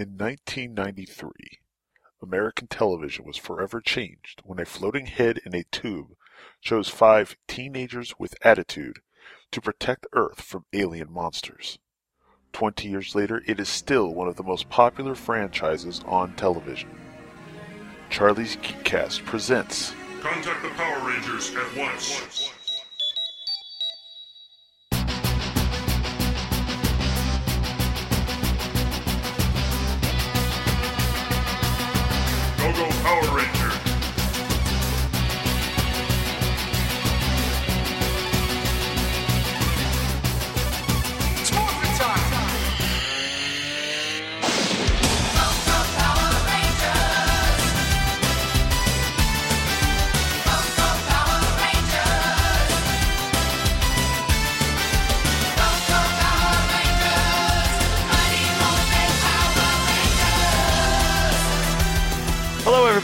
In 1993, American television was forever changed when a floating head in a tube chose five teenagers with attitude to protect Earth from alien monsters. Twenty years later, it is still one of the most popular franchises on television. Charlie's Geekcast presents Contact the Power Rangers at once.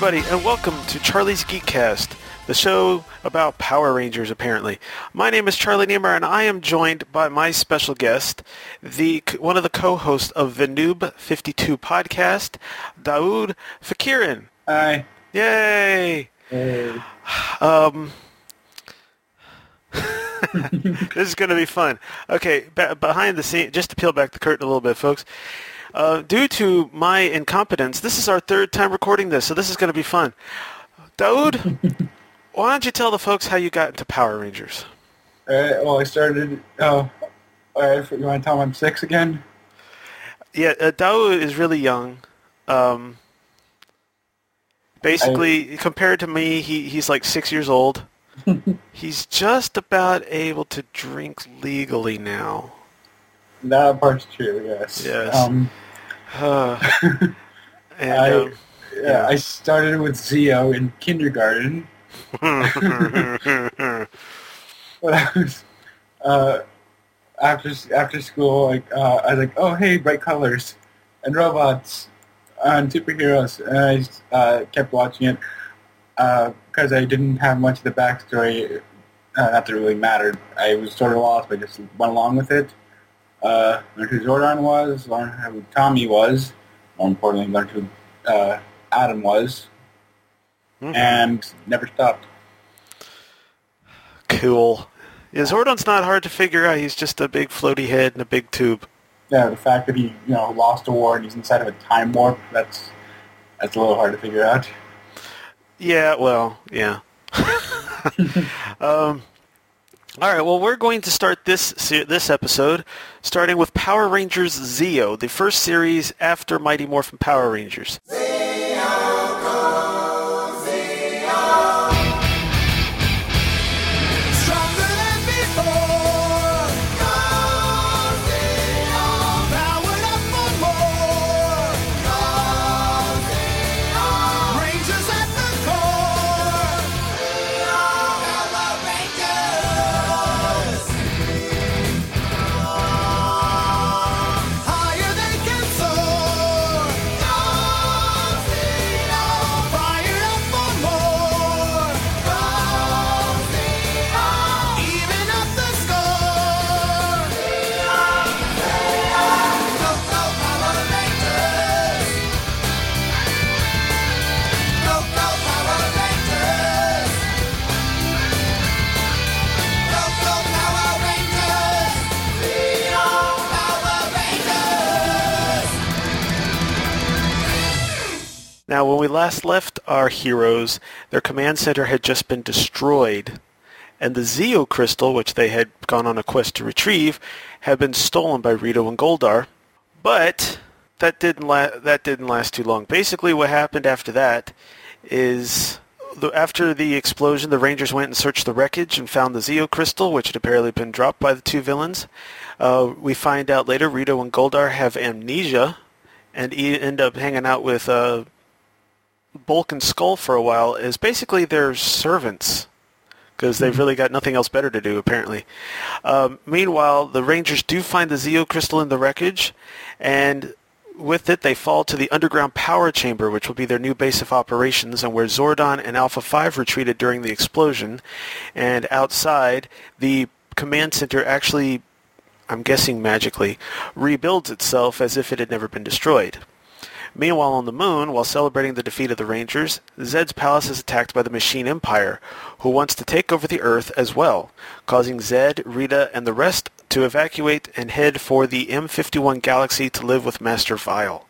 Everybody, and welcome to Charlie's Geekcast, the show about Power Rangers, apparently. My name is Charlie Niemeyer, and I am joined by my special guest, the one of the co-hosts of the Noob 52 podcast, Daoud Faquiryan. Hi. Yay! Hey. Um, this is going to be fun. Okay, be- behind the scene, just to peel back the curtain a little bit, folks. Uh, due to my incompetence, this is our third time recording this, so this is going to be fun. Daoud, why don't you tell the folks how you got into Power Rangers? Alright, well, I started. Oh, alright, you want to tell them I'm six again? Yeah, uh, Daoud is really young. Um, basically, compared to me, he, he's like six years old. he's just about able to drink legally now. That part's true, yes. Yes. Um, Uh, and I, um, yeah, I started with Zeo in kindergarten. When I was, uh, after after school, like uh, I was like, oh hey, bright colors and robots and superheroes, and I uh, kept watching it because I didn't have much of the backstory. Uh, not that it really mattered. I was sort of lost, but I just went along with it. Uh, learned who Zordon was, learned who Tommy was, more importantly, learned who uh, Adam was, and never stopped. cool. Yeah, Zordon's not hard to figure out. He's just a big floaty head and a big tube. yeah, the fact that he, you know, lost a war and he's inside of a time warp, that's that's a little hard to figure out. Yeah, well, yeah. um, all right, well, we're going to start this this episode starting with Power Rangers Zeo, the first series after Mighty Morphin Power Rangers. Now, when we last left our heroes, their command center had just been destroyed, and the Zeo crystal, which they had gone on a quest to retrieve, had been stolen by Rito and Goldar. But that didn't la- that didn't last too long. Basically, what happened after that is after the explosion, the Rangers went and searched the wreckage and found the Zeo crystal, which had apparently been dropped by the two villains. Uh, we find out later Rito and Goldar have amnesia and e- end up hanging out with uh, Bulk and Skull for a while is basically their servants because they've really got nothing else better to do apparently. Um, meanwhile, the Rangers do find the Zeo crystal in the wreckage, and with it they fall to the underground power chamber, which will be their new base of operations, and where Zordon and Alpha 5 retreated during the explosion. And outside, the command center actually I'm guessing magically, rebuilds itself as if it had never been destroyed. Meanwhile, on the moon, while celebrating the defeat of the Rangers, Zed's palace is attacked by the Machine Empire, who wants to take over the Earth as well, causing Zed, Rita, and the rest to evacuate and head for the M51 galaxy to live with Master Vile.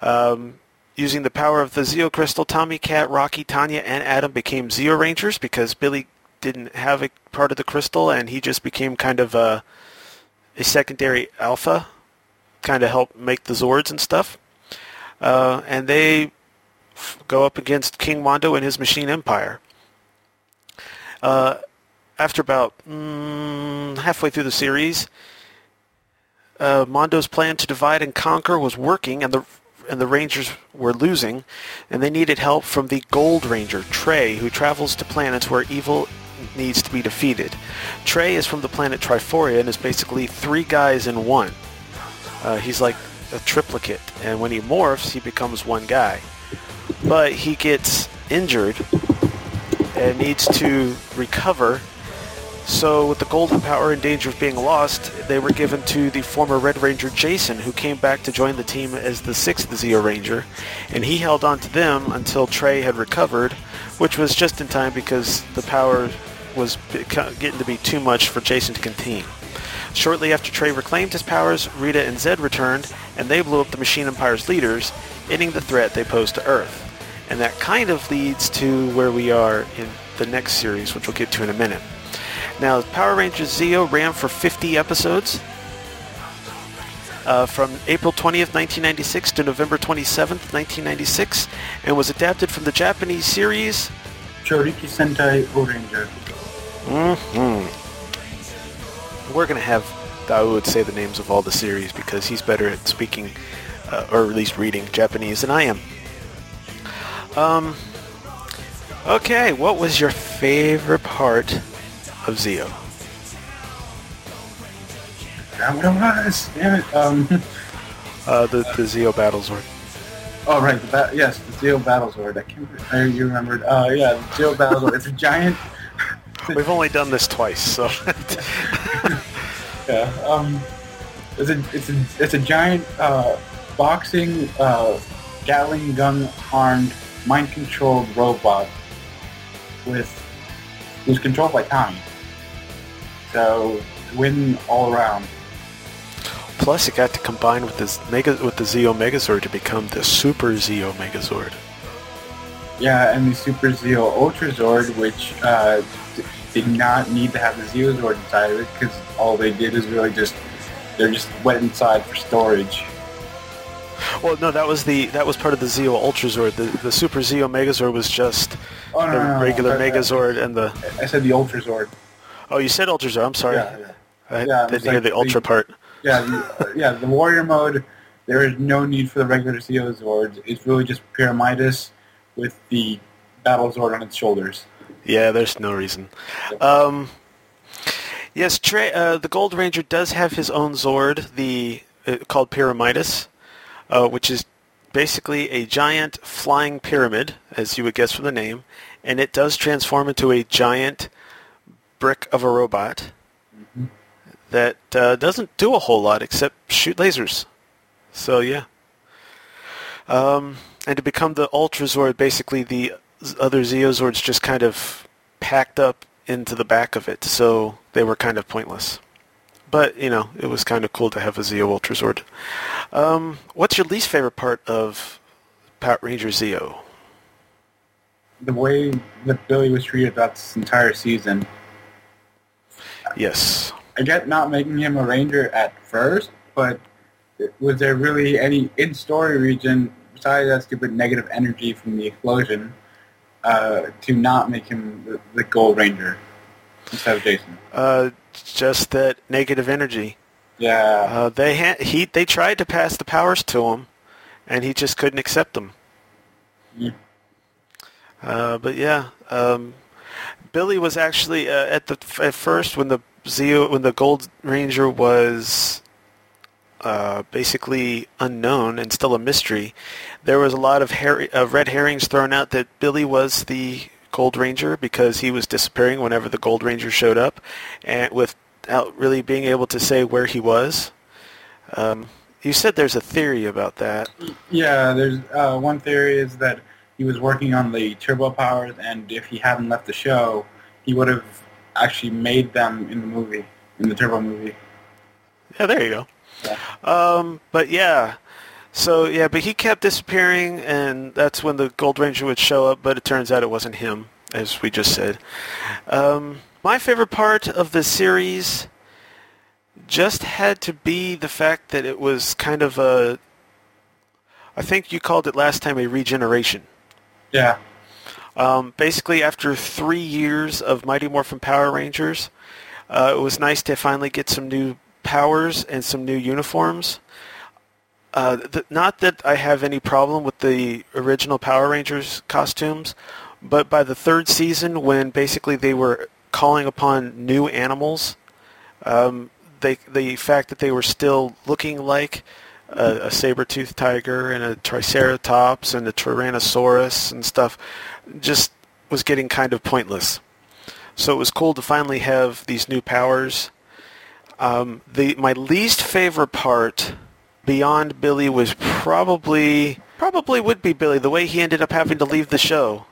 Um, using the power of the Zeo Crystal, Tommy, Cat, Rocky, Tanya, and Adam became Zeo Rangers because Billy didn't have a part of the crystal, and he just became kind of a, a secondary alpha, kind of help make the Zords and stuff. Uh, and they go up against King Mondo and his Machine Empire. Uh, after about mm, halfway through the series, uh, Mondo's plan to divide and conquer was working, and the and the Rangers were losing, and they needed help from the Gold Ranger Trey, who travels to planets where evil needs to be defeated. Trey is from the planet Triforia and is basically three guys in one. Uh, he's like a triplicate, and when he morphs, he becomes one guy. But he gets injured and needs to recover. So, with the golden power in danger of being lost, they were given to the former Red Ranger Jason, who came back to join the team as the sixth Zeo Ranger, and he held on to them until Trey had recovered, which was just in time because the power was getting to be too much for Jason to contain. Shortly after Trey reclaimed his powers, Rita and Zed returned, and they blew up the Machine Empire's leaders, ending the threat they posed to Earth. And that kind of leads to where we are in the next series, which we'll get to in a minute. Now, Power Rangers Zeo ran for 50 episodes, uh, from April 20th, 1996 to November 27th, 1996, and was adapted from the Japanese series Choriki Sentai O-Ranger. We're going to have Daoud say the names of all the series because he's better at speaking, uh, or at least reading Japanese than I am. Um, okay, what was your favorite part of Zeo? That what it was. Damn it. Um, Uh, the, the Zeo Battlezord. oh right, the ba- yes, the Zeo Battlezord. I can't. I, you remembered. Uh, yeah, the Zeo Battlezord. It's a giant. We've only done this twice, so Yeah. Um, it's a it's a it's a giant uh, boxing uh, Gatling gun armed mind controlled robot with who's controlled by Tommy. So win all around. plus it got to combine with this mega with the Zeo Megazord to become the Super Zeo Megazord. Yeah, and the Super Zeo Ultra Zord, which uh, did not need to have the Zeo Zord inside of it because all they did is really just they're just went inside for storage. Well, no, that was the that was part of the Zeo Ultra Zord. The the Super Zeo Megazord was just Oh no, the no, no, regular Megazord and the. I said the Ultra Zord. Oh, you said Ultra Zord. I'm sorry. Yeah, yeah. I Yeah, didn't was hear like the Ultra the- part. Yeah, the, uh, yeah, the warrior mode. There is no need for the regular Zeo Zords. It's really just Pyramidas with the Battle Zord on its shoulders. Yeah, there's no reason. Um, yes, uh, the Gold Ranger does have his own Zord, the uh, called Pyramidas, uh, which is basically a giant flying pyramid, as you would guess from the name, and it does transform into a giant brick of a robot that uh, doesn't do a whole lot except shoot lasers. So yeah. Um, and to become the Ultra Zord, basically the other Zeozords just kind of packed up into the back of it, so they were kind of pointless. But you know, it was kind of cool to have a Zeo Ultra Zord. Um, what's your least favorite part of Power Ranger Zeo? The way that Billy was treated that this entire season. Yes. I get not making him a ranger at first, but was there really any in-story region besides that stupid negative energy from the explosion uh, to not make him the, the Gold Ranger instead of Jason? Uh, just that negative energy. Yeah, Uh, they ha- he they tried to pass the powers to him, and he just couldn't accept them. Yeah. Uh, but yeah, um, Billy was actually uh, at the at first when the Zeo when the Gold Ranger was uh, basically unknown and still a mystery. There was a lot of her- uh, red herrings thrown out that Billy was the Gold Ranger because he was disappearing whenever the Gold Ranger showed up, and without really being able to say where he was. Um, You said there's a theory about that. Yeah, there's uh, one theory is that he was working on the turbo powers, and if he hadn't left the show, he would have actually made them in the movie, in the turbo movie. Yeah, there you go. Yeah. Um, but yeah, so yeah, but he kept disappearing, and that's when the Gold Ranger would show up. But it turns out it wasn't him, as we just said. Um, my favorite part of the series just had to be the fact that it was kind of a. I think you called it last time a regeneration. Yeah, Um, basically, after three years of Mighty Morphin Power Rangers, uh, it was nice to finally get some new powers and some new uniforms. Uh, th- not that I have any problem with the original Power Rangers costumes, but by the third season, when basically they were calling upon new animals, um, they, the fact that they were still looking like a, a saber-toothed tiger and a triceratops and a tyrannosaurus and stuff just was getting kind of pointless. So it was cool to finally have these new powers. Um, the my least favorite part beyond Billy was probably probably would be Billy the way he ended up having to leave the show.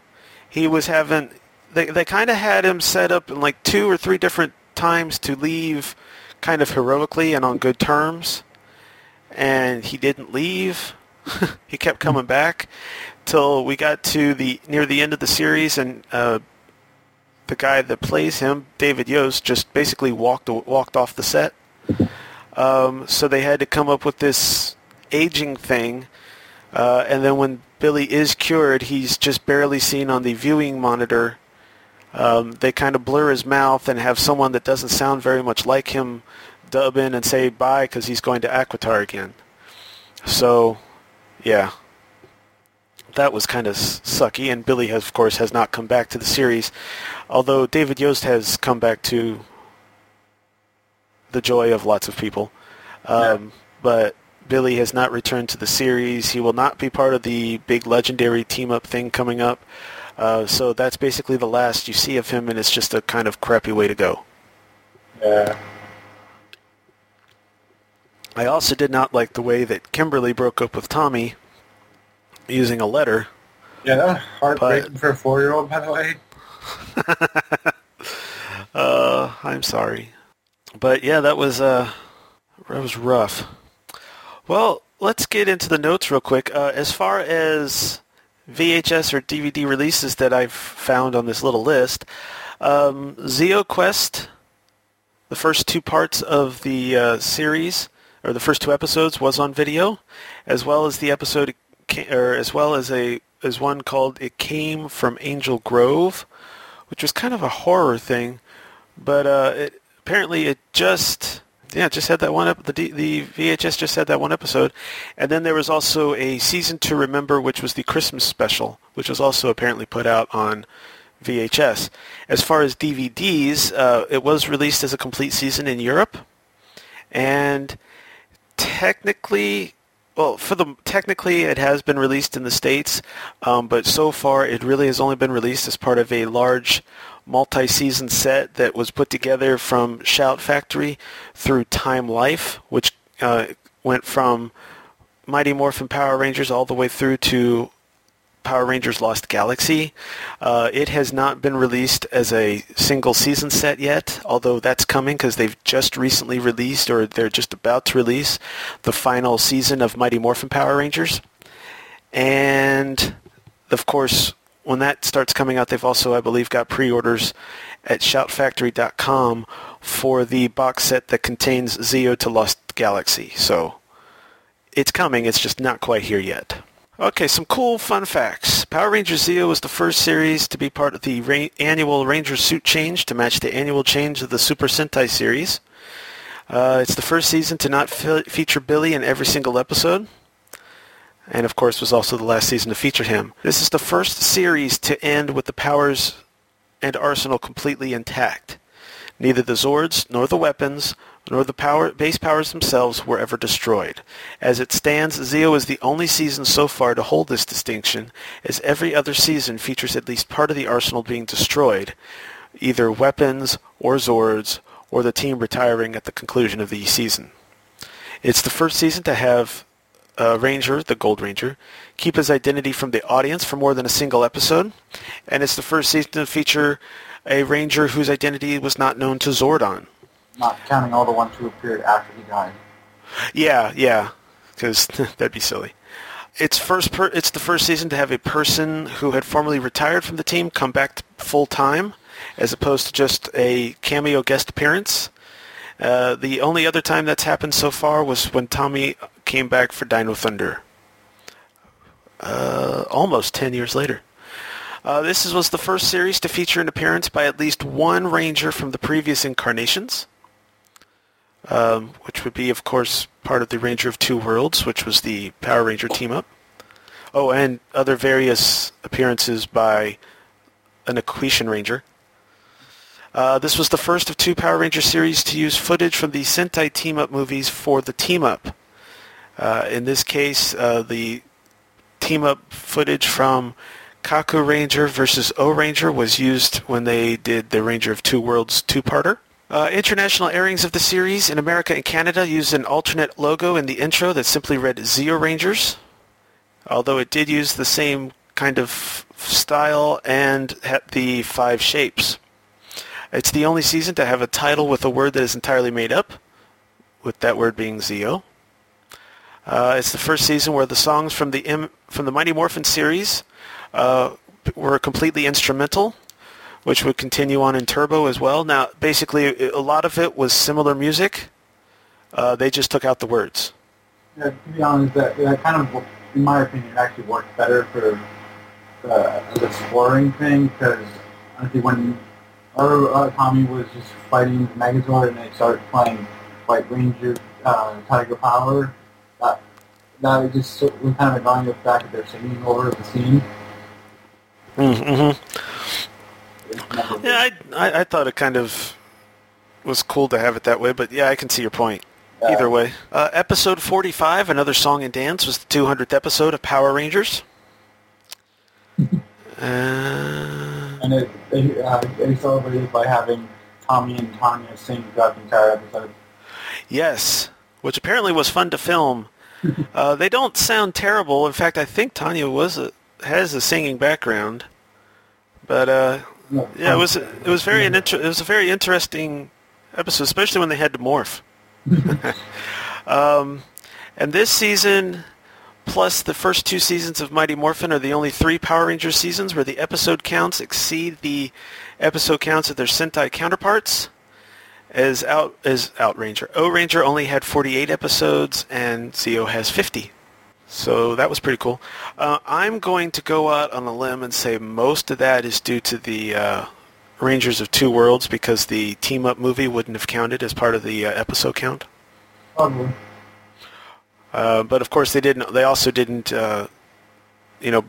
He was having they they kind of had him set up in like two or three different times to leave kind of heroically and on good terms and he didn't leave. he kept coming back till we got to the near the end of the series, and uh, the guy that plays him, David Yost, just basically walked walked off the set. Um, so they had to come up with this aging thing, uh, and then when Billy is cured, he's just barely seen on the viewing monitor. Um, they kind of blur his mouth and have someone that doesn't sound very much like him dub in and say bye because he's going to Aquitar again. So, yeah, that was kind of sucky. And Billy, has, of course, has not come back to the series, although David Yost has come back to the joy of lots of people. Um, But Billy has not returned to the series. He will not be part of the big legendary team-up thing coming up. Uh, so that's basically the last you see of him, and it's just a kind of crappy way to go. yeah, I also did not like the way that Kimberly broke up with Tommy using a letter. yeah. Heartbreaking for a four-year-old, by the way. Uh, I'm sorry, but yeah, that was uh, that was rough. Well, let's get into the notes real quick. Uh, as far as VHS or DVD releases that I've found on this little list, um, Zeo Quest, the first two parts of the uh, series or the first two episodes was on video, as well as the episode, or as well as a as one called "It Came from Angel Grove," which was kind of a horror thing, but uh, it, apparently it just yeah just had that one ep- the D, the VHS just had that one episode, and then there was also a season to remember, which was the Christmas special, which was also apparently put out on VHS. As far as DVDs, uh, it was released as a complete season in Europe, and technically, well, for the technically it has been released in the states, um, but so far it really has only been released as part of a large multi-season set that was put together from Shout Factory through Time Life, which uh, went from Mighty Morphin Power Rangers all the way through to Power Rangers Lost Galaxy. Uh, it has not been released as a single season set yet, although that's coming because they've just recently released or they're just about to release the final season of Mighty Morphin Power Rangers. And of course, when that starts coming out, they've also, I believe, got pre-orders at shoutfactory.com for the box set that contains Zeo to Lost Galaxy. So it's coming, it's just not quite here yet. Okay, some cool fun facts. Power Rangers Zeo was the first series to be part of the ra- annual Ranger suit change to match the annual change of the Super Sentai series. Uh, it's the first season to not fe- feature Billy in every single episode. And of course was also the last season to feature him. This is the first series to end with the powers and arsenal completely intact. Neither the Zords nor the weapons nor the power, base powers themselves were ever destroyed. As it stands, Zeo is the only season so far to hold this distinction, as every other season features at least part of the arsenal being destroyed, either weapons or Zords, or the team retiring at the conclusion of the season. It's the first season to have uh, Ranger, the Gold Ranger, keep his identity from the audience for more than a single episode, and it's the first season to feature a Ranger whose identity was not known to Zordon. Not counting all the ones who appeared after he died. Yeah, yeah, because that'd be silly. It's first. Per- it's the first season to have a person who had formerly retired from the team come back full time, as opposed to just a cameo guest appearance. Uh, the only other time that's happened so far was when Tommy came back for Dino Thunder. Uh, almost ten years later. Uh, this is, was the first series to feature an appearance by at least one Ranger from the previous incarnations um, which would be, of course, part of the Ranger of Two Worlds, which was the Power Ranger team-up. Oh, and other various appearances by an Aquitian Ranger. Uh, this was the first of two Power Ranger series to use footage from the Sentai team-up movies for the team-up. Uh, in this case, uh, the team-up footage from Kaku Ranger versus O Ranger was used when they did the Ranger of Two Worlds two-parter. Uh, international airings of the series in America and Canada used an alternate logo in the intro that simply read Zeo Rangers, although it did use the same kind of style and had the five shapes. It's the only season to have a title with a word that is entirely made up, with that word being Zeo. Uh, it's the first season where the songs from the M- from the Mighty Morphin series uh, were completely instrumental, which would continue on in Turbo as well. Now, basically, a lot of it was similar music. Uh, they just took out the words. Yeah, to be honest, that, that kind of, in my opinion, actually worked better for the, the exploring thing because honestly, when our uh, Tommy was just fighting the Megazord and they started playing White Ranger, uh, Tiger Power, that that just was kind of annoying the fact that they're singing over the scene. Mm-hmm. Yeah, I, I I thought it kind of was cool to have it that way, but yeah, I can see your point. Either way, uh, episode 45, another song and dance, was the 200th episode of Power Rangers. Uh, and it, they, uh, they celebrated by having Tommy and Tanya sing throughout the entire episode. yes, which apparently was fun to film. Uh, they don't sound terrible. In fact, I think Tanya was a, has a singing background. But uh, yeah, it was it was very an inter- it was a very interesting episode, especially when they had to morph. um, and this season, plus the first two seasons of Mighty Morphin, are the only three Power Rangers seasons where the episode counts exceed the episode counts of their Sentai counterparts. As out as Outranger, O Ranger only had 48 episodes, and Zeo has 50. So that was pretty cool. Uh, I'm going to go out on a limb and say most of that is due to the uh, Rangers of Two Worlds because the team up movie wouldn't have counted as part of the uh, episode count. Uh, but of course, they didn't. They also didn't, uh, you know,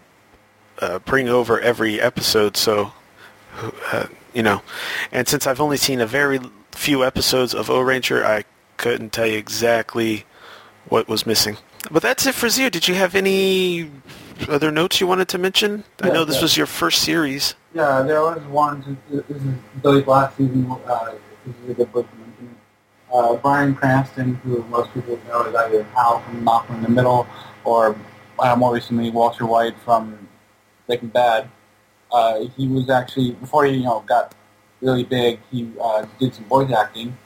uh, bring over every episode. So, uh, you know, and since I've only seen a very few episodes of O Ranger, I couldn't tell you exactly what was missing. But that's it for Zeo. Did you have any other notes you wanted to mention? I know this yeah. was your first series. Yeah, there was one. This is Billy's last season. Uh, this is a good book to mention. Uh, Bryan Cranston, who most people know as either Hal from Malcolm in the Middle, or uh, more recently Walter White from Breaking Bad. Uh, he was actually before he you know got really big. He uh, did some voice acting,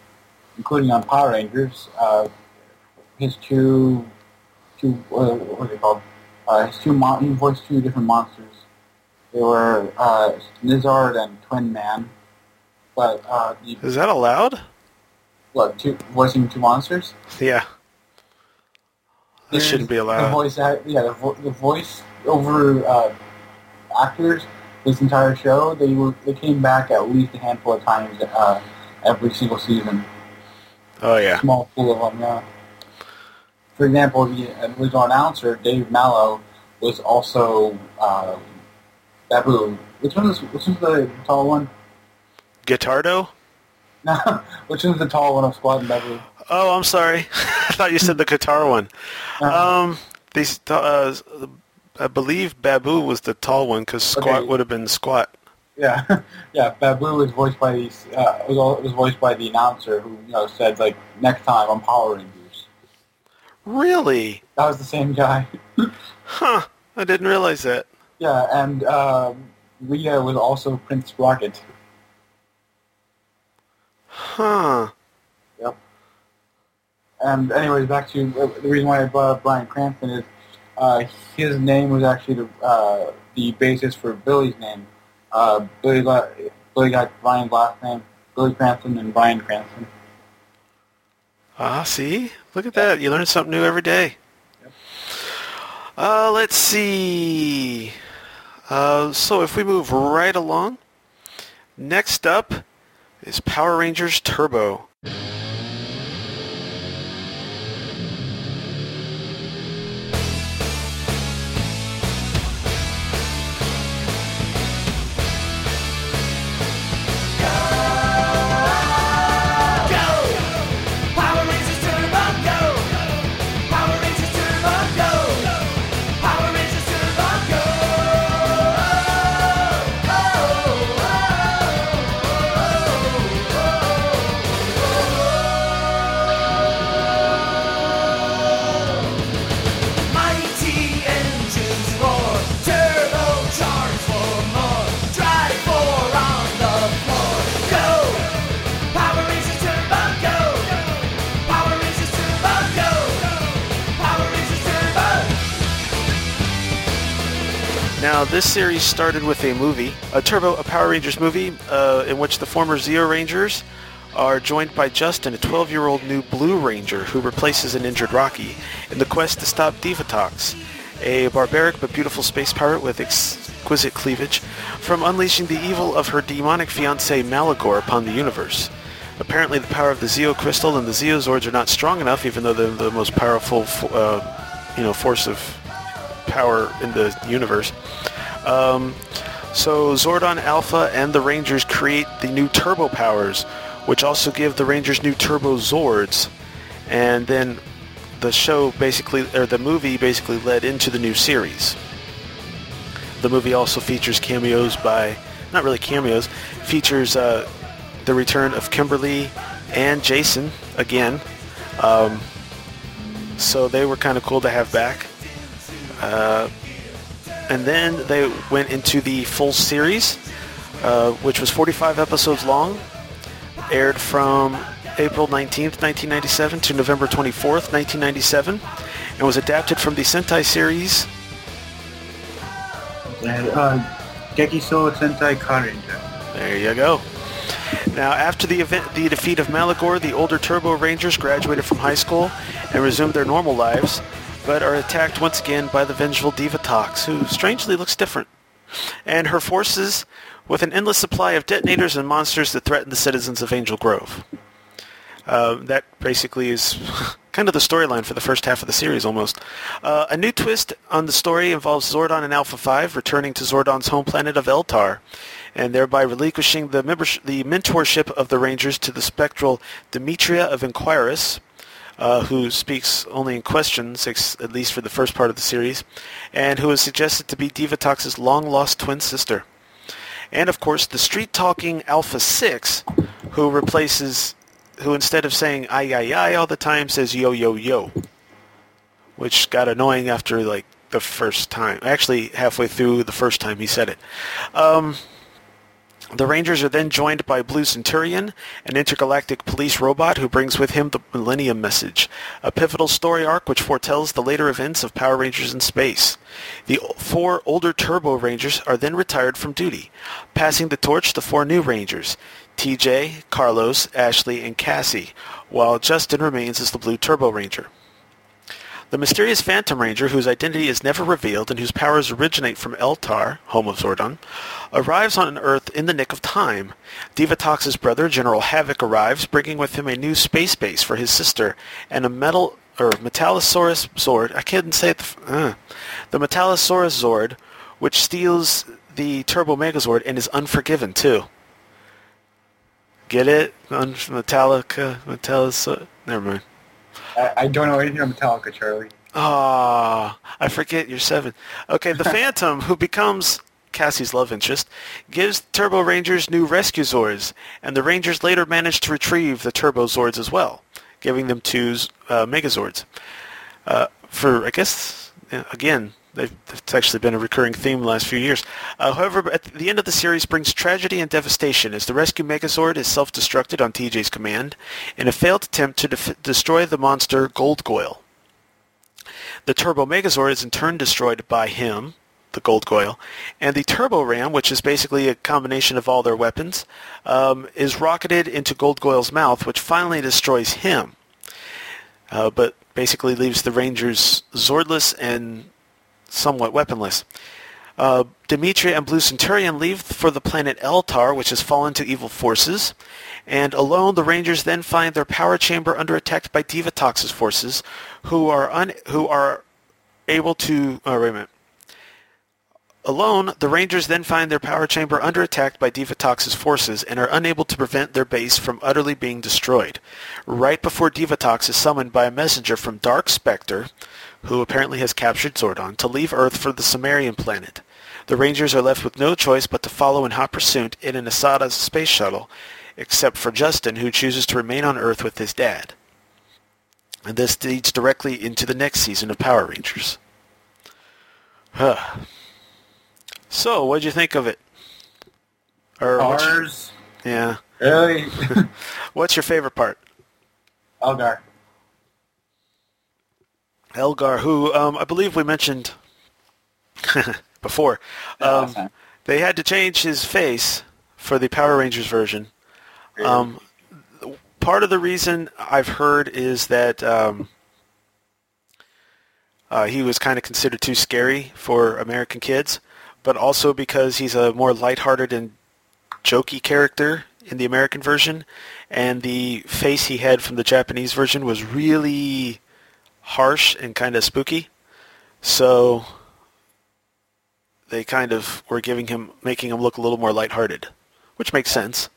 including on Power Rangers. Uh, his two, two uh, what are they called? Uh, his two mon- he voiced two different monsters. They were uh, Nizard and Twin Man. But uh, the Is that allowed? what two voicing two monsters? Yeah. This shouldn't be The allowed. voice, act, yeah, the, vo- the voice over uh, actors this entire show. They were they came back at least a handful of times uh, every single season. Oh yeah. Small pool of them. Yeah. For example, the original announcer Dave Mallow was also uh, Babu. Which one is which one's the tall one? Guitardo? No, which one's the tall one of Squad and Babu? Oh, I'm sorry. I thought you said the guitar one. Uh, Um, these, uh, I believe Babu was the tall one because Squat Okay. would have been Squat. Yeah, yeah. Babu was voiced by the uh, was, all, was voiced by the announcer who you know said like next time I'm Power Rangers. Really? That was the same guy. Huh. I didn't realize that. Yeah, and um, Rita was also Prince Sprocket. Huh. Yep. And anyways, back to uh, the reason why I brought up Bryan Cranston is uh, his name was actually the, uh, the basis for Billy's name. Uh, Billy, got, Billy got Bryan's last name, Billy Cranston, and Bryan Cranston. Ah, see? Look at that. You learn something new every day. Uh, let's see. Uh, so if we move right along, next up is Power Rangers Turbo. This series started with a movie, a Turbo, a Power Rangers movie, uh, in which the former Zeo Rangers are joined by Justin, a 12-year-old new Blue Ranger who replaces an injured Rocky in the quest to stop Divatox, a barbaric but beautiful space pirate with exquisite cleavage, from unleashing the evil of her demonic fiancé Maligore upon the universe. Apparently, the power of the Zeo Crystal and the Zeozords are not strong enough, even though they're the most powerful, uh, you know, force of power in the universe. Um, so Zordon Alpha and the Rangers create the new Turbo powers, which also give the Rangers new Turbo Zords. And then the show basically, or the movie basically led into the new series. The movie also features cameos by, not really cameos, features uh, the return of Kimberly and Jason again. Um, so they were kind of cool to have back. Uh, and then they went into the full series, uh, which was 45 episodes long, aired from April 19th, 1997 to November 24th, 1997, and was adapted from the Sentai series. Uh, Gekiso Sentai Carranger. There you go. Now, after the event, the defeat of Maligore, the older Turbo Rangers graduated from high school and resumed their normal lives, but are attacked once again by the vengeful Divatox, who strangely looks different, and her forces with an endless supply of detonators and monsters that threaten the citizens of Angel Grove. Uh, that basically is kind of the storyline for the first half of the series, almost. Uh, a new twist on the story involves Zordon and Alpha 5 returning to Zordon's home planet of Eltar, and thereby relinquishing the, membership, the mentorship of the Rangers to the spectral Dimitria of Inquiris, uh, who speaks only in questions, ex- at least for the first part of the series, and who is suggested to be Divatox's long-lost twin sister. And of course, the street-talking Alpha 6, who replaces, who instead of saying ay ay ay all the time says yo yo yo, which got annoying after like the first time. Actually, halfway through the first time he said it. Um, the Rangers are then joined by Blue Senturion, an intergalactic police robot who brings with him the Millennium Message, a pivotal story arc which foretells the later events of Power Rangers in space. The four older Turbo Rangers are then retired from duty, passing the torch to four new Rangers, TJ, Carlos, Ashley, and Cassie, while Justin remains as the Blue Turbo Ranger. The mysterious Phantom Ranger, whose identity is never revealed and whose powers originate from Eltar, home of Zordon, arrives on Earth in the nick of time. Divatox's brother, General Havoc, arrives, bringing with him a new space base for his sister and a metal or Metallosaurus Zord. I can't say it. The, uh, the Metallosaurus Zord, which steals the Turbo Megazord and is unforgiven too. Get it? Metallica, Metallosaurus. Never mind. I, I don't know anything about Metallica, Charlie. Ah, I forget you're seven. Okay, the Phantom, who becomes Cassie's love interest, gives Turbo Rangers new Rescue Zords, and the Rangers later manage to retrieve the Turbo Zords as well, giving them two uh, Megazords. uh, for I guess again it's actually been a recurring theme the last few years. Uh, however, at the end of the series brings tragedy and devastation as the rescue Megazord is self-destructed on TJ's command in a failed attempt to def- destroy the monster Gold Goyle. The Turbo Megazord is in turn destroyed by him, the Gold Goyle, and the Turbo Ram, which is basically a combination of all their weapons, um, is rocketed into Gold Goyle's mouth, which finally destroys him. Uh, but basically leaves the Rangers Zordless and somewhat weaponless. Uh, Dimitria and Blue Senturion leave for the planet Eltar, which has fallen to evil forces, and alone the Rangers then find their power chamber under attack by Divatox's forces, who are un- who are able to. Oh, wait a minute. Alone, the Rangers then find their power chamber under attack by Divatox's forces and are unable to prevent their base from utterly being destroyed. Right before Divatox is summoned by a messenger from Dark Spectre, who apparently has captured Zordon, to leave Earth for the Cimmerian planet. The Rangers are left with no choice but to follow in hot pursuit in an Asada space shuttle, except for Justin, who chooses to remain on Earth with his dad. And this leads directly into the next season of Power Rangers. Huh. So, what'd you think of it? Or your- yeah. Really? What's your favorite part? Elgar. Elgar, who um, I believe we mentioned before. Um, they had to change his face for the Power Rangers version. Um, part of the reason I've heard is that um, uh, he was kind of considered too scary for American kids, but also because he's a more lighthearted and jokey character in the American version, and the face he had from the Japanese version was really harsh and kind of spooky. So they kind of were giving him, making him look a little more lighthearted, which makes sense.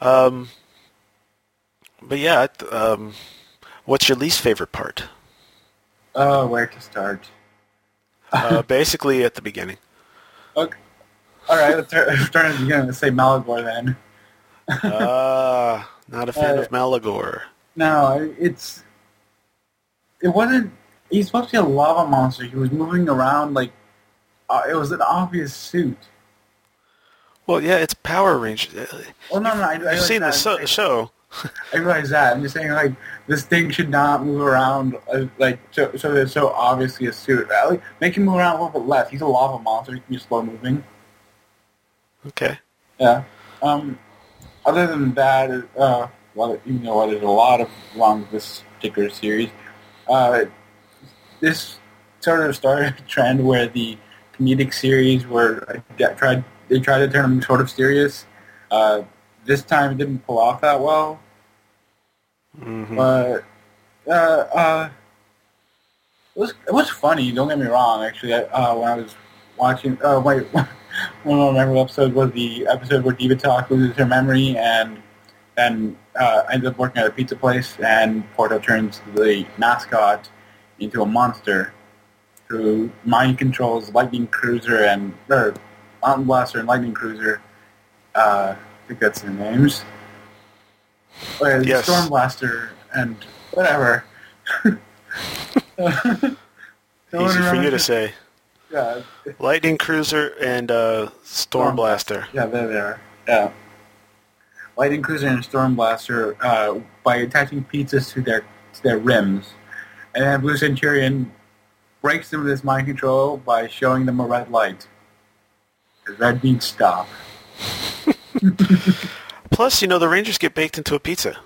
Um, but yeah, um, what's your least favorite part? Oh, where to start? Uh, basically, at the beginning. Okay. All right, let's start, let's start at the beginning. Let's say Maligore then. Ah, not a fan Uh, of Maligore. No, it's it wasn't. He's supposed to be a lava monster. He was moving around like uh, it was an obvious suit. Well, yeah, it's Power Rangers. Well, no, no, I, I You've seen the that. so- show. I realize that. I'm just saying, like, this thing should not move around, uh, like, so, so so obviously a suit. Uh, like, make him move around a little bit less. He's a lava monster. He can be slow moving. Okay. Yeah. Um, other than that, uh, well, you know what, there's a lot of wrong with this particular series. Uh, this sort of started a trend where the comedic series were tried they tried to turn them sort of serious. Uh, this time it didn't pull off that well, hmm but uh, uh, it was it was funny. Don't get me wrong. Actually, uh, when I was watching, uh, wait, one of my memorable episodes was the episode where Divatox loses her memory and and uh, ends up working at a pizza place, and Porto turns the mascot into a monster who mind controls Lightning Cruiser and or Mountain Blaster and Lightning Cruiser. Uh, I think that's their names. Yes. Storm Blaster and whatever. Easy for you to say. Yeah, Lightning Cruiser and uh, Storm Storm Blaster. Yeah, there they are. Yeah. Lightning Cruiser and Storm Blaster uh, by attaching pizzas to their to their rims, and then Blue Senturion breaks them of this mind control by showing them a red light. red means stop. Plus, you know, the Rangers get baked into a pizza.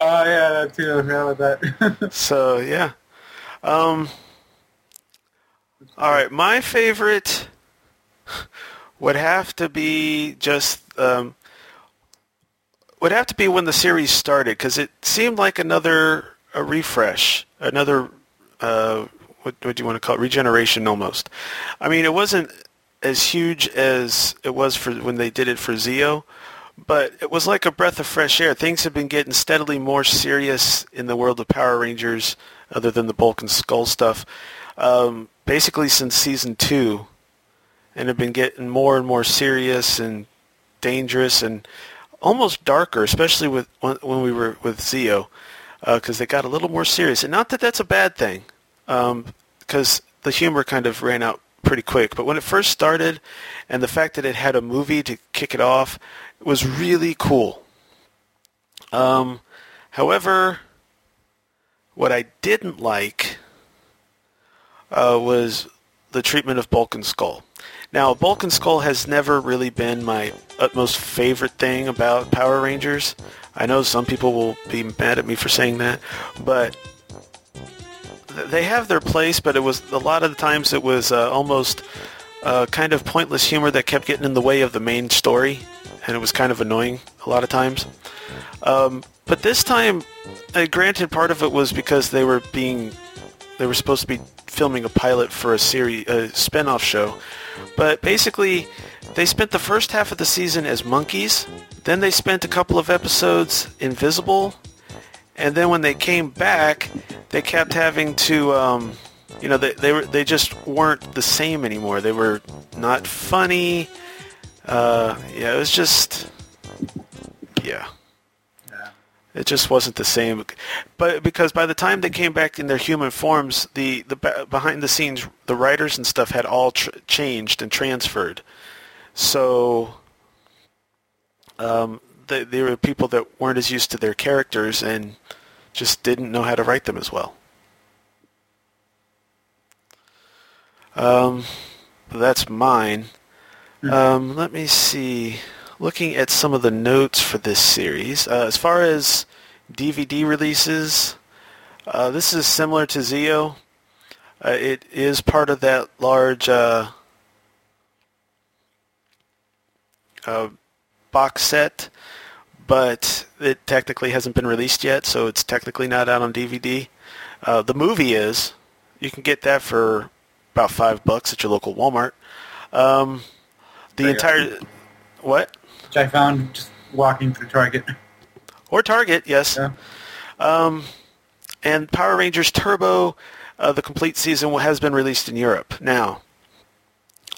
Oh yeah, that too. I forgot about that. So yeah. Um. All right, my favorite would have to be just um, would have to be when the series started because it seemed like another a refresh, another uh, what what do you want to call it? Regeneration almost. I mean, it wasn't as huge as it was for when they did it for Zeo, but it was like a breath of fresh air. Things have been getting steadily more serious in the world of Power Rangers, other than the Bulk and Skull stuff, um, basically since season two, and have been getting more and more serious and dangerous and almost darker, especially with when, we were with Zeo. because they got a little more serious. And not that that's a bad thing, because the humor kind of ran out pretty quick. But when it first started, and the fact that it had a movie to kick it off, it was really cool. Um, however, what I didn't like uh, was the treatment of Bulk and Skull. Now, Bulk and Skull has never really been my utmost favorite thing about Power Rangers. I know some people will be mad at me for saying that, but they have their place. But it was a lot of the times it was uh, almost uh, kind of pointless humor that kept getting in the way of the main story, and it was kind of annoying a lot of times. Um, but this time, uh, granted, part of it was because they were being they were supposed to be filming a pilot for a series, a spin-off show. But basically, they spent the first half of the season as monkeys. Then they spent a couple of episodes invisible, and then when they came back, they kept having to, um, you know, they they were they just weren't the same anymore. They were not funny. Uh, yeah, it was just, yeah. It just wasn't the same, but because by the time they came back in their human forms, the the behind the scenes, the writers and stuff had all tr- changed and transferred. So, um, they, they were people that weren't as used to their characters and just didn't know how to write them as well. Um, that's mine. Um, let me see. Looking at some of the notes for this series, uh, as far as DVD releases, uh, this is similar to Zeo. Uh, it is part of that large uh, uh, box set, but it technically hasn't been released yet, so it's technically not out on DVD. Uh, the movie is. You can get that for about five bucks at your local Walmart. Um, the entire what Which I found just walking through Target. or Target, yes. Yeah. Um, and Power Rangers Turbo, uh, the complete season has been released in Europe. Now,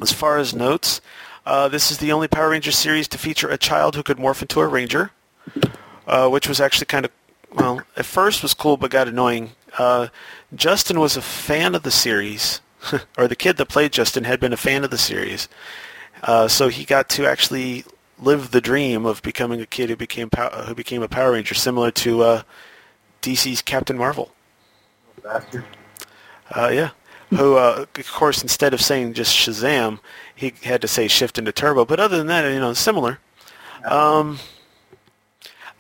as far as notes, uh, this is the only Power Rangers series to feature a child who could morph into a Ranger, uh, which was actually kind of, well, at first was cool but got annoying. Uh, Justin was a fan of the series, or the kid that played Justin had been a fan of the series. Uh, so he got to actually live the dream of becoming a kid who became who became a Power Ranger, similar to uh, DC's Captain Marvel. Bastard. Uh, yeah. Who, uh, of course, instead of saying just Shazam, he had to say shift into Turbo. But other than that, you know, similar. Um,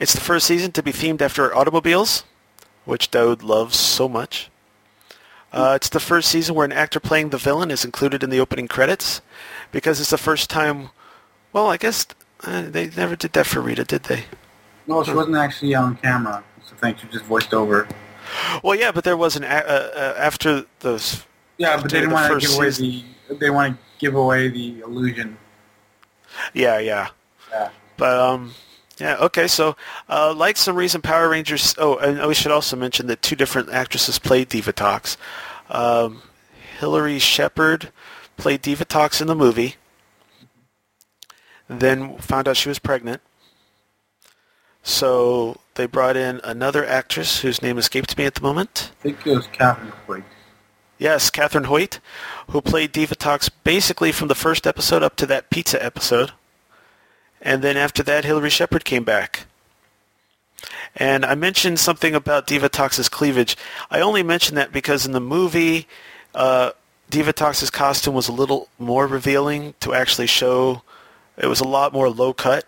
it's the first season to be themed after automobiles, which Dode loves so much. Uh, it's the first season where an actor playing the villain is included in the opening credits, because it's the first time. Well, I guess uh, they never did that for Rita, did they? No, she wasn't actually on camera. So think she just voiced over. Well, yeah, but there was an a- uh, uh, after the Yeah, but they didn't the want to give away season. the. They want to give away the illusion. yeah, yeah. Yeah. But um, yeah, okay. So, uh, like some recent Power Rangers. Oh, and we should also mention that two different actresses played Divatox. Um, Hillary Shepard played Divatox in the movie. Then found out she was pregnant. So they brought in another actress whose name escapes me at the moment. I think it was Catherine Quake. Yes, Catherine Hoyt, who played Divatox basically from the first episode up to that pizza episode. And then after that, Hillary Shepard came back. And I mentioned something about Divatox's cleavage. I only mentioned that because in the movie, uh, Divatox's costume was a little more revealing to actually show. It was a lot more low cut.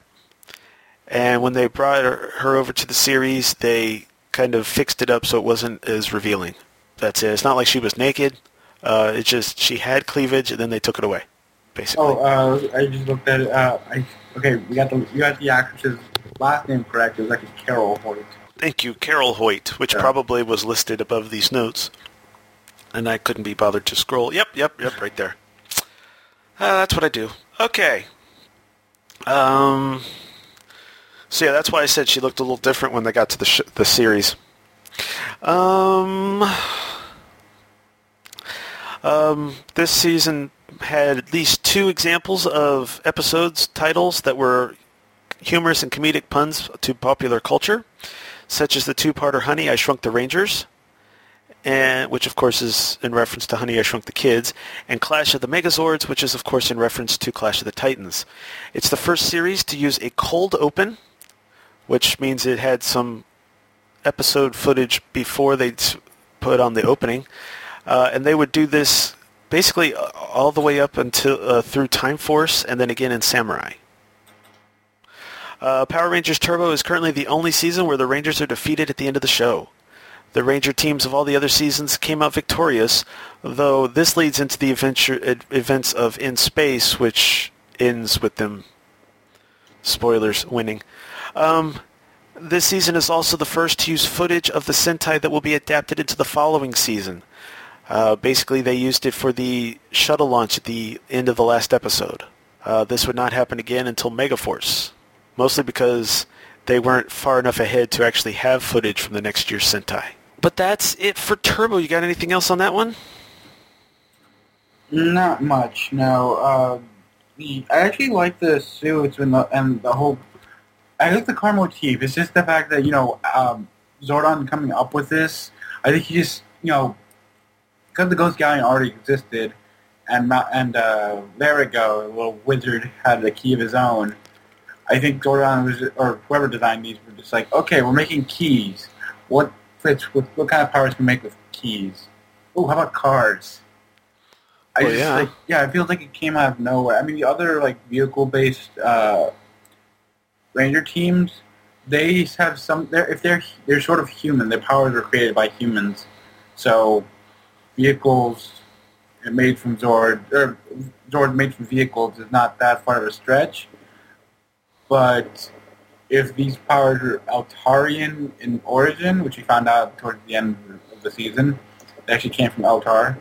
And when they brought her, her over to the series, they kind of fixed it up so it wasn't as revealing. That's it. It's not like she was naked. Uh, it's just she had cleavage, and then they took it away, basically. Oh, uh, I just looked at it. Uh, I, okay, we got the you got the actress's last name correct. It was actually Carol Hoyt. Thank you, Carol Hoyt, which Yeah. probably was listed above these notes, and I couldn't be bothered to scroll. Yep, yep, yep, right there. Uh, that's what I do. Okay. Um. So yeah, that's why I said she looked a little different when they got to the sh- the series. Um. Um, this season had at least two examples of episodes titles that were humorous and comedic puns to popular culture. such as the two-parter Honey, I Shrunk the Rangers, and which of course is in reference to Honey, I Shrunk the Kids, and Clash of the Megazords, which is of course in reference to Clash of the Titans. It's the first series to use a cold open, which means it had some episode footage before they put on the opening, uh, and they would do this basically uh, all the way up until uh, through Time Force, and then again in Samurai. Uh, Power Rangers Turbo is currently the only season where the Rangers are defeated at the end of the show. The Ranger teams of all the other seasons came out victorious, though this leads into the adventure, ad- events of In Space, which ends with them, spoilers, winning. Um, this season is also the first to use footage of the Sentai that will be adapted into the following season. Uh, basically, they used it for the shuttle launch at the end of the last episode. Uh, this would not happen again until Megaforce, mostly because they weren't far enough ahead to actually have footage from the next year's Sentai. But that's it for Turbo. You got anything else on that one? Not much, no. Uh, I actually like the suits and the and the whole. I like the car motif. It's just the fact that you know um, Zordon coming up with this. I think he just you know because the Ghost Galleon already existed, and and uh, Lerigot, a little wizard, had a key of his own. I think Zordon was or whoever designed these were just like, okay, we're making keys. What fits with what kind of powers can we make with keys? Oh, how about cars? I Well, just, yeah. like, yeah, it feels like it came out of nowhere. I mean, the other like vehicle-based uh, ranger teams, they have some. They're, if they're they're sort of human, their powers are created by humans. So vehicles made from Zord or Zord made from vehicles is not that far of a stretch. But if these powers are Eltarian in origin, which we found out towards the end of the season, they actually came from Eltar,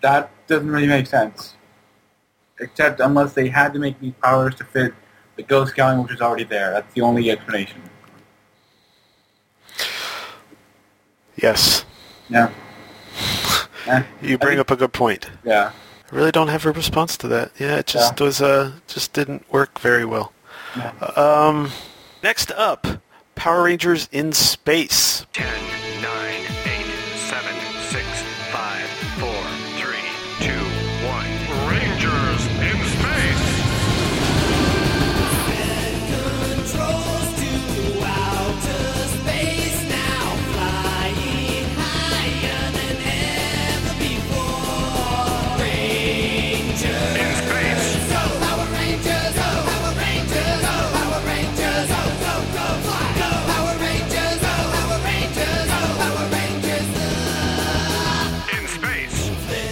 that doesn't really make sense. Except unless they had to make these powers to fit the Ghost Galleon, which is already there. That's the only explanation. Yes. Yeah. Eh, You bring think- up a good point. Yeah. I really don't have a response to that. Yeah, it just Yeah. was uh just didn't work very well. Yeah. Um, next up, Power Rangers in Space. 10,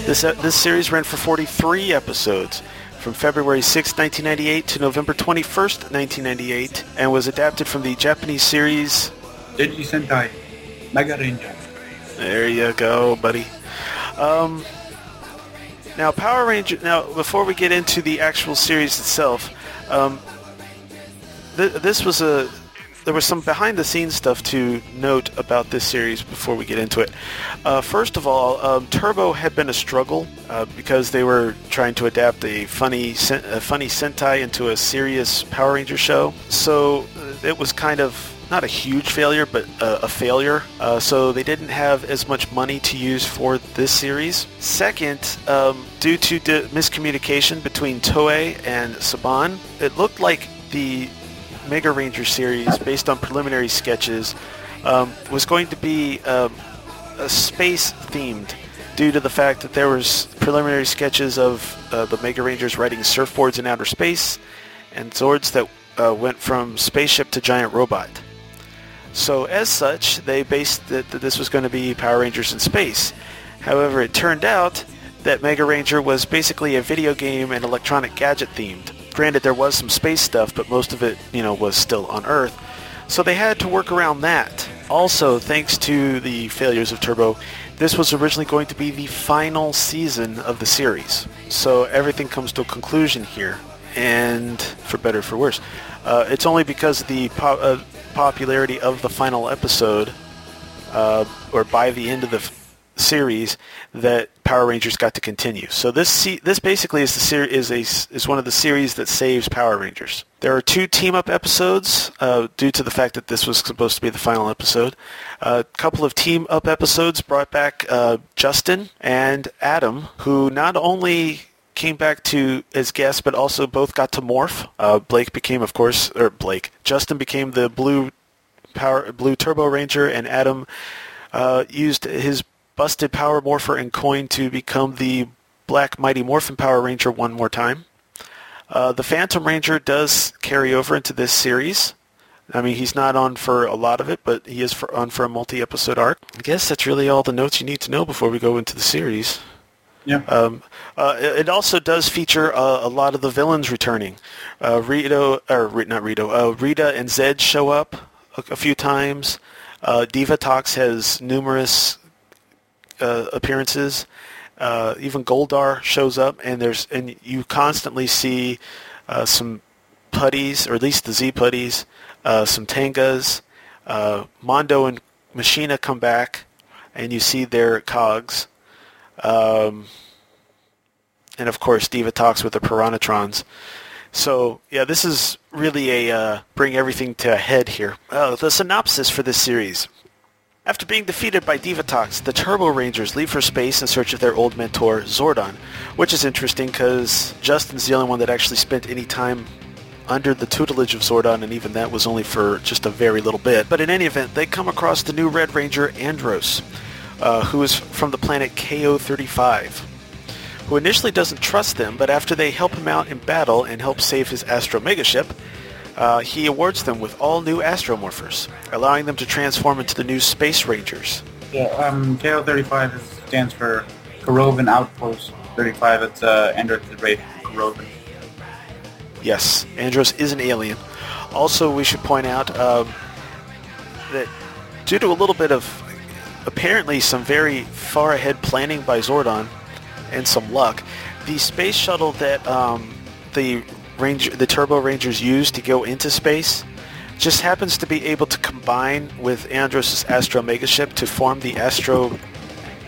This uh, this series ran for 43 episodes from February 6, 1998 to November 21st, 1998 and was adapted from the Japanese series Denji Sentai. Mega Ranger. There you go, buddy. Um, now, Power Ranger. Now, before we get into the actual series itself, um, th- this was a. There was some behind-the-scenes stuff to note about this series before we get into it. Uh, first of all, um, Turbo had been a struggle uh, because they were trying to adapt a funny, a funny Sentai into a serious Power Ranger show. So uh, it was kind of not a huge failure, but a, a failure. Uh, so they didn't have as much money to use for this series. Second, um, due to di- miscommunication between Toei and Saban, it looked like the Mega Ranger series, based on preliminary sketches, um, was going to be um, a space themed due to the fact that there was preliminary sketches of uh, the Mega Rangers riding surfboards in outer space and Zords that uh, went from spaceship to giant robot. So as such, they based that, that this was going to be Power Rangers in space. However, it turned out that Mega Ranger was basically a video game and electronic gadget themed. Granted, there was some space stuff, but most of it, you know, was still on Earth. So they had to work around that. Also, thanks to the failures of Turbo, this was originally going to be the final season of the series. So everything comes to a conclusion here, and for better or for worse. Uh, it's only because the po- uh, popularity of the final episode, uh, or by the end of the series, that Power Rangers got to continue. So this this basically is the ser- is a is one of the series that saves Power Rangers. There are two team up episodes uh, due to the fact that this was supposed to be the final episode. A couple of team up episodes brought back uh, Justin and Adam, who not only came back to as guests, but also both got to morph. Uh, Blake became, of course, or Blake. Justin became the blue power, blue Turbo Ranger, and Adam uh, used his busted Power Morpher and coin to become the Black Mighty Morphin Power Ranger one more time. Uh, the Phantom Ranger does carry over into this series. I mean, he's not on for a lot of it, but he is for, on for a multi-episode arc. I guess that's really all the notes you need to know before we go into the series. Yeah. Um, uh, it also does feature uh, a lot of the villains returning. Uh, Rito, or not Rito, uh, Rita and Zed show up a, a few times. Uh, Divatox has numerous uh, appearances. Uh, even Goldar shows up, and there's and you constantly see uh, some putties, or at least the Z putties, uh, some Tengas. Uh, Mondo and Machina come back, and you see their cogs. Um, and of course, Divatox with the Piranhatrons. So yeah, this is really a uh, bring everything to a head here. Uh, the synopsis for this series. After being defeated by Divatox, the Turbo Rangers leave for space in search of their old mentor, Zordon, which is interesting because Justin's the only one that actually spent any time under the tutelage of Zordon, and even that was only for just a very little bit. But in any event, they come across the new Red Ranger, Andros, uh, who is from the planet KO-35, who initially doesn't trust them, but after they help him out in battle and help save his Astro Megaship, uh, he awards them with all new Astromorphers, allowing them to transform into the new Space Rangers. Yeah, um, KO35 stands for Korovan Outpost 35. It's uh, Android's race, Korovan. Yes, Andros is an alien. Also, we should point out um, that due to a little bit of apparently some very far ahead planning by Zordon and some luck, the space shuttle that um, the Ranger, the Turbo Rangers use to go into space just happens to be able to combine with Andros' Astro Megaship to form the Astro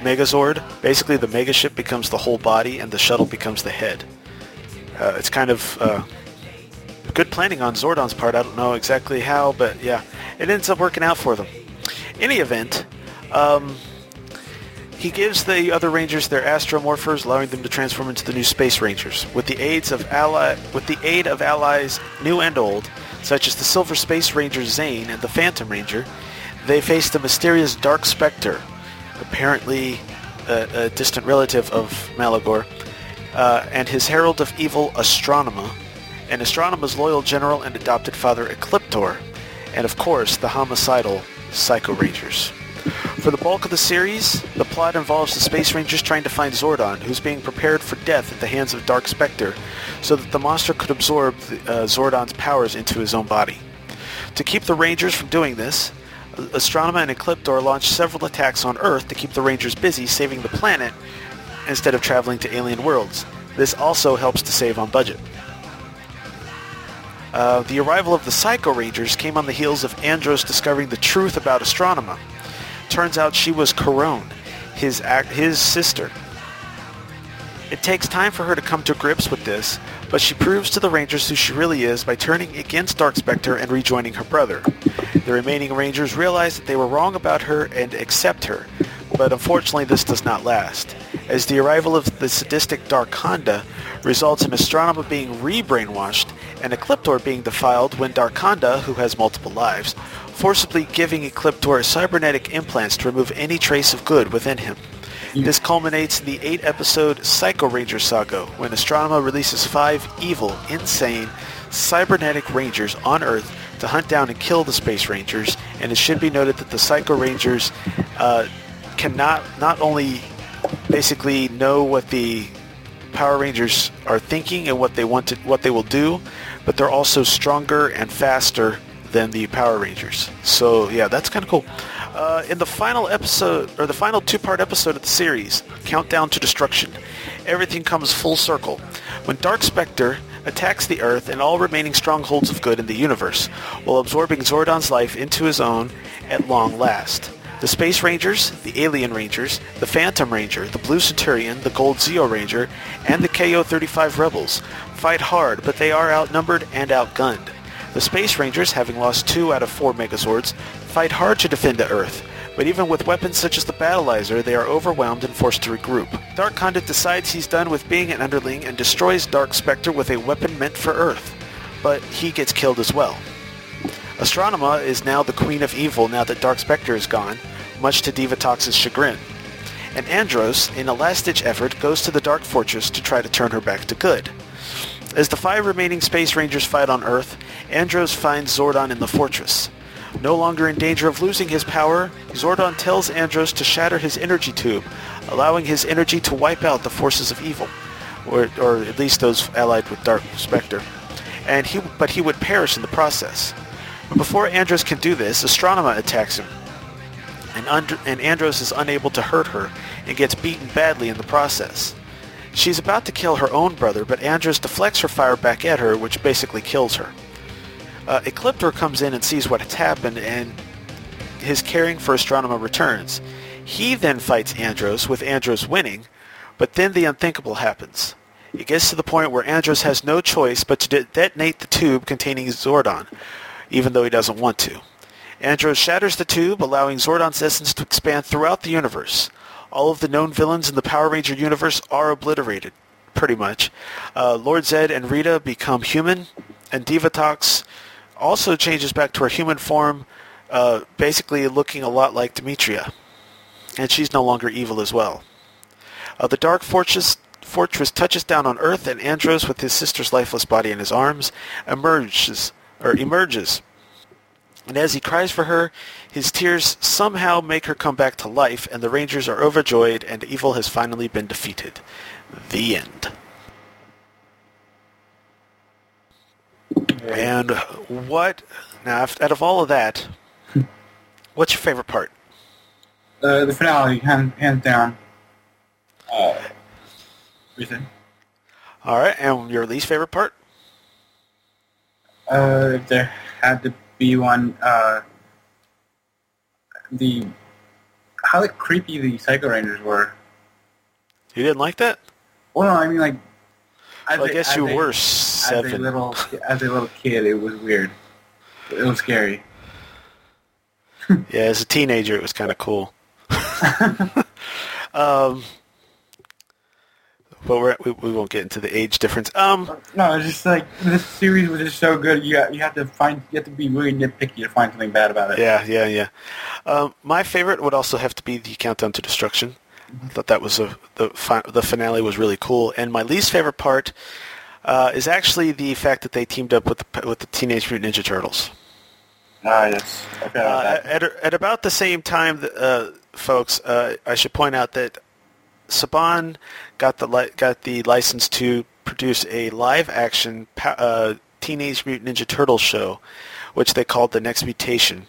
Megazord. Basically, the Megaship becomes the whole body and the shuttle becomes the head. Uh, it's kind of uh, good planning on Zordon's part. I don't know exactly how, but yeah, it ends up working out for them. Any event, um, he gives the other Rangers their Astromorphers, allowing them to transform into the new Space Rangers. With the aids of ally, with the aid of allies new and old, such as the Silver Space Ranger Zhane and the Phantom Ranger, they face the mysterious Dark Spectre, apparently a, a distant relative of Maligore, uh, and his Herald of Evil Astronema, and Astronema's loyal general and adopted father Ecliptor, and of course the homicidal Psycho Rangers. For the bulk of the series, the plot involves the Space Rangers trying to find Zordon, who's being prepared for death at the hands of Dark Spectre, so that the monster could absorb uh, Zordon's powers into his own body. To keep the Rangers from doing this, Astronema and Ecliptor launch several attacks on Earth to keep the Rangers busy saving the planet instead of traveling to alien worlds. This also helps to save on budget. Uh, the arrival of the Psycho Rangers came on the heels of Andros discovering the truth about Astronema. Turns out she was Karone, his, ac- his sister. It takes time for her to come to grips with this, but she proves to the Rangers who she really is by turning against Dark Spectre and rejoining her brother. The remaining Rangers realize that they were wrong about her and accept her, but unfortunately this does not last, as the arrival of the sadistic Darkonda results in Astronema being re-brainwashed and Ecliptor being defiled when Darkonda, who has multiple lives, forcibly giving Ecliptor cybernetic implants to remove any trace of good within him. This culminates in the eight-episode Psycho Ranger saga, when Astronema releases five evil, insane, cybernetic rangers on Earth to hunt down and kill the Space Rangers, and it should be noted that the Psycho Rangers uh, cannot not only basically know what the Power Rangers are thinking and what they want to, what they will do, but they're also stronger and faster than the Power Rangers. So yeah, that's kind of cool. Uh, in the final episode, or the final two-part episode of the series, Countdown to Destruction, everything comes full circle. When Dark Spectre attacks the Earth and all remaining strongholds of good in the universe, while absorbing Zordon's life into his own at long last. The Space Rangers, the Alien Rangers, the Phantom Ranger, the Blue Senturion, the Gold Zeo Ranger, and the KO-35 Rebels fight hard, but they are outnumbered and outgunned. The Space Rangers, having lost two out of four Megazords, fight hard to defend the Earth, but even with weapons such as the Battleizer, they are overwhelmed and forced to regroup. Darkonda decides he's done with being an underling and destroys Dark Spectre with a weapon meant for Earth, but he gets killed as well. Astronema is now the queen of evil now that Dark Spectre is gone, much to Divatox's chagrin. And Andros, in a last-ditch effort, goes to the Dark Fortress to try to turn her back to good. As the five remaining Space Rangers fight on Earth, Andros finds Zordon in the fortress. No longer in danger of losing his power, Zordon tells Andros to shatter his energy tube, allowing his energy to wipe out the forces of evil, or, or at least those allied with Dark Spectre. And he, but he would perish in the process. But before Andros can do this, Astronema attacks him, and, and Andros is unable to hurt her and gets beaten badly in the process. She's about to kill her own brother, but Andros deflects her fire back at her, which basically kills her. Uh, Ecliptor comes in and sees what has happened, and his caring for Astronema returns. He then fights Andros, with Andros winning, but then the unthinkable happens. It gets to the point where Andros has no choice but to de- detonate the tube containing Zordon, even though he doesn't want to. Andros shatters the tube, allowing Zordon's essence to expand throughout the universe. All of the known villains in the Power Ranger universe are obliterated, pretty much. Uh, Lord Zed and Rita become human, and Divatox also changes back to her human form, uh, basically looking a lot like Dimitria. And she's no longer evil as well. Uh, the Dark Fortress, Fortress touches down on Earth, and Andros, with his sister's lifeless body in his arms, emerges or emerges. And as he cries for her, his tears somehow make her come back to life, and the Rangers are overjoyed, and evil has finally been defeated. The end. And what now? Out of all of that, what's your favorite part? Uh, the finale, hands, hands down. Uh, what do you think? All right, and your least favorite part? Uh, if there had to be one, uh, the how like creepy the Psycho Rangers were. You didn't like that? Well, no, I mean like. Well, I guess you a- were As a little, as a little kid, it was weird. It was scary. Yeah, as a teenager, it was kind of cool. um, but we're, we we won't get into the age difference. Um, No, it's just like this series was just so good. You you have to find you have to be really nitpicky to find something bad about it. yeah, yeah, yeah. Um, my favorite would also have to be the Countdown to Destruction. I thought that was a the fi- the finale was really cool, and my least favorite part uh, is actually the fact that they teamed up with the with the Teenage Mutant Ninja Turtles. Ah, yes. About Uh, at, at about the same time, uh, folks, uh, I should point out that Saban got the li- got the license to produce a live-action pa- uh, Teenage Mutant Ninja Turtles show, which they called the Next Mutation,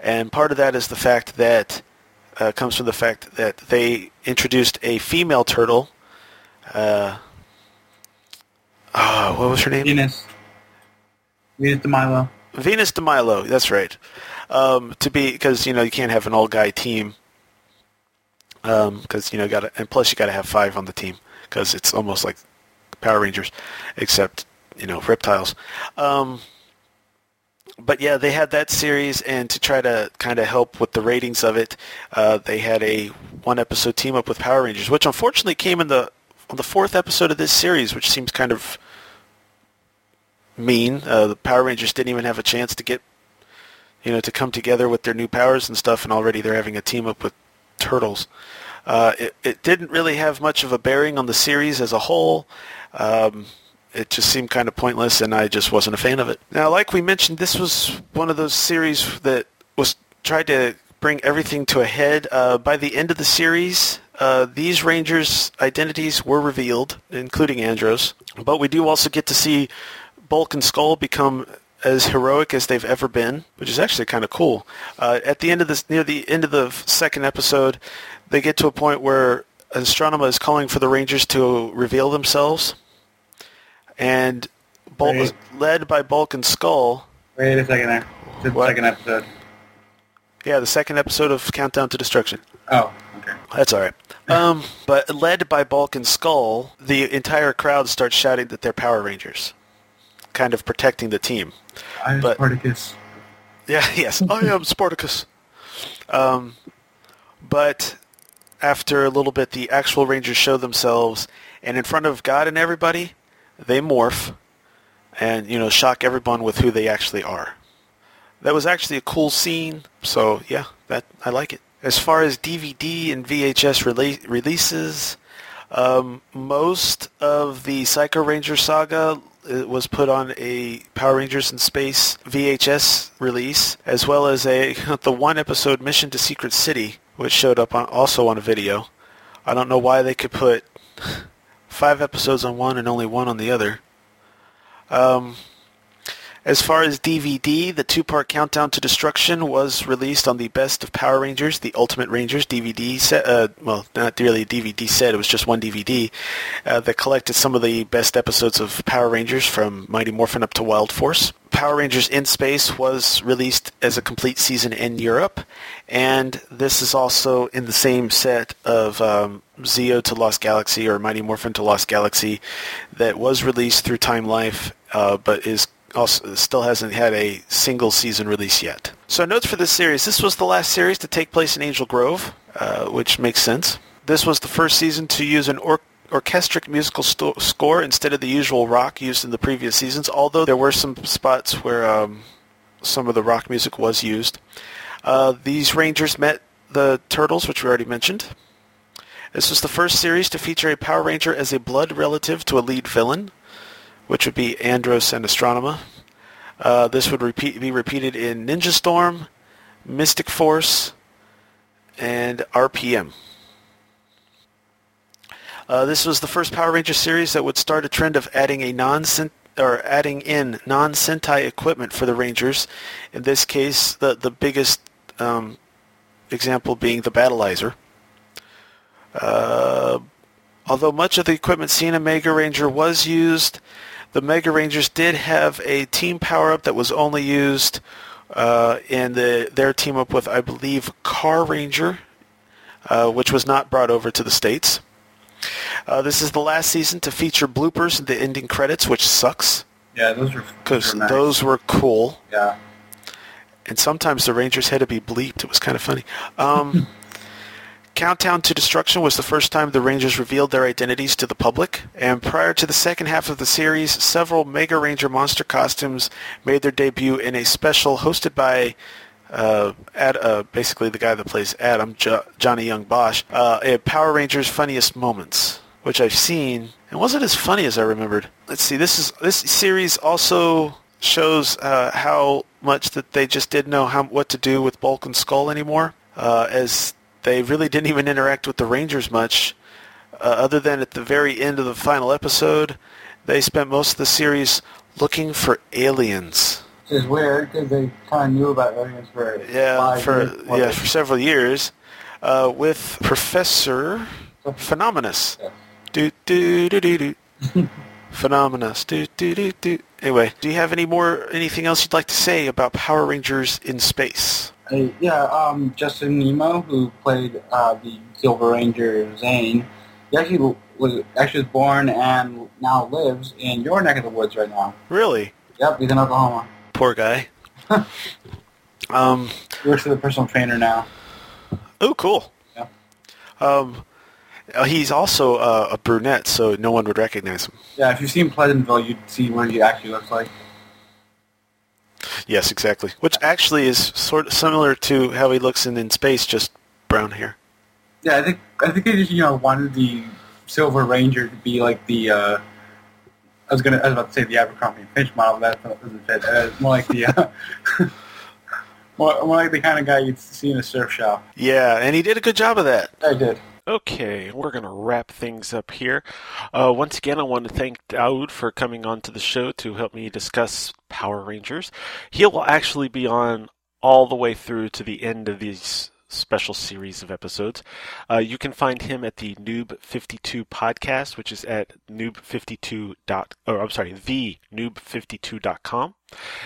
and part of that is the fact that uh, comes from the fact that they introduced a female turtle. Uh, oh, what was her name? Venus. Venus de Milo. Venus de Milo, that's right. Um, to be because you know you can't have an all guy team because you know got and plus you got to have five on the team because it's almost like Power Rangers, except you know reptiles. Um, but yeah, they had that series, and to try to kind of help with the ratings of it, uh, they had a one episode team up with Power Rangers, which unfortunately came in the the fourth episode of this series, which seems kind of mean. Uh, the Power Rangers didn't even have a chance to get, you know, to come together with their new powers and stuff, and already they're having a team up with Turtles. Uh, it, it didn't really have much of a bearing on the series as a whole. Um, it just seemed kind of pointless, and I just wasn't a fan of it. Now, like we mentioned, this was one of those series that was tried to bring everything to a head. Uh, by the end of the series, uh, these Rangers' identities were revealed, including Andros. But we do also get to see Bulk and Skull become as heroic as they've ever been, which is actually kind of cool. Uh, at the end of this, near the end of the second episode, they get to a point where Astronema is calling for the Rangers to reveal themselves, and Bulk, Right. led by Bulk and Skull. Wait a second there. The What? second episode. Yeah, the second episode of Countdown to Destruction. Oh, okay. That's all right. Um, but led by Bulk and Skull, the entire crowd starts shouting that they're Power Rangers, kind of protecting the team. I'm But- Spartacus. Yeah, yes, I am Spartacus. Um, but after a little bit, the actual Rangers show themselves, and in front of God and everybody, they morph and you know shock everyone with who they actually are. That was actually a cool scene, so yeah, that I like it. As far as DVD and VHS rela- releases, um, most of the Psycho Ranger saga uh, was put on a Power Rangers in Space VHS release, as well as a the one episode Mission to Secret City, which showed up on, also on a video. I don't know why they could put five episodes on one and only one on the other. Um, as far as DVD, the two-part Countdown to Destruction was released on the Best of Power Rangers, the Ultimate Rangers DVD set. Uh, well, not really a DVD set; it was just one DVD uh, that collected some of the best episodes of Power Rangers from Mighty Morphin up to Wild Force. Power Rangers in Space was released as a complete season in Europe, and this is also in the same set of um, Zeo to Lost Galaxy or Mighty Morphin to Lost Galaxy that was released through Time Life, uh, but is also still hasn't had a single season release yet. So notes for this series: this was the last series to take place in Angel Grove, uh, which makes sense. This was the first season to use an or- orchestric musical sto- score instead of the usual rock used in the previous seasons. Although there were some spots where um, some of the rock music was used. Uh, these Rangers met the Turtles, which we already mentioned. This was the first series to feature a Power Ranger as a blood relative to a lead villain, which would be Andros and Astronema. Uh, this would repeat, be repeated in Ninja Storm, Mystic Force, and RPM. Uh, this was the first Power Ranger series that would start a trend of adding a non or adding in non-Sentai equipment for the Rangers. In this case, the the biggest um, example being the Battleizer. Uh, although much of the equipment seen in Mega Ranger was used, the Mega Rangers did have a team power-up that was only used uh, in the, their team up with, I believe, Carranger, uh, which was not brought over to the States. Uh, this is the last season to feature bloopers in the ending credits, which sucks Yeah, those were because nice. those were cool. Yeah. and sometimes the Rangers had to be bleeped. It was kind of funny. Um, Countdown to Destruction was the first time the Rangers revealed their identities to the public, and prior to the second half of the series, several Mega Ranger monster costumes made their debut in a special hosted by uh, Ad, uh, basically the guy that plays Adam, jo- Johnny Yong Bosch, uh, a Power Rangers Funniest Moments, which I've seen, and wasn't as funny as I remembered. Let's see, this is this series also shows uh, how much that they just didn't know how what to do with Bulk and Skull anymore, uh, as they really didn't even interact with the Rangers much, uh, other than at the very end of the final episode, they spent most of the series looking for aliens. Which is weird because they kind of knew about aliens for Yeah, for years. Yeah they- for several years, uh, with Professor Phenomenus. Yeah. Do do do do do. Phenomenus. Do do do do. Anyway, do you have any more anything else you'd like to say about Power Rangers in space? Uh, yeah, um, Justin Nimmo, who played uh, the Silver Ranger Zhane, he actually was actually was born and now lives in your neck of the woods right now. Really? Yep, he's in Oklahoma. Poor guy. um. He works for the personal trainer now. Oh, cool. Yeah. Um. uh, He's also uh, a brunette, so no one would recognize him. Yeah, if you've seen Pleasantville, you'd see what he actually looks like. Yes, exactly. Which actually is sort of similar to how he looks in In Space, just brown hair. Yeah, I think I think they just you know wanted the Silver Ranger to be like the. Uh, I was gonna I was about to say the Abercrombie and Finch model, but that doesn't fit. Uh, more like the. Uh, more, more like the kind of guy you'd see in a surf shop. Yeah, and he did a good job of that. I did. Okay, we're going to wrap things up here. Uh, once again, I want to thank Daoud for coming on to the show to help me discuss Power Rangers. He will actually be on all the way through to the end of these special series of episodes. Uh, you can find him at the Newb 52 podcast, which is at newb52 dot, or I'm sorry, the newb52.com.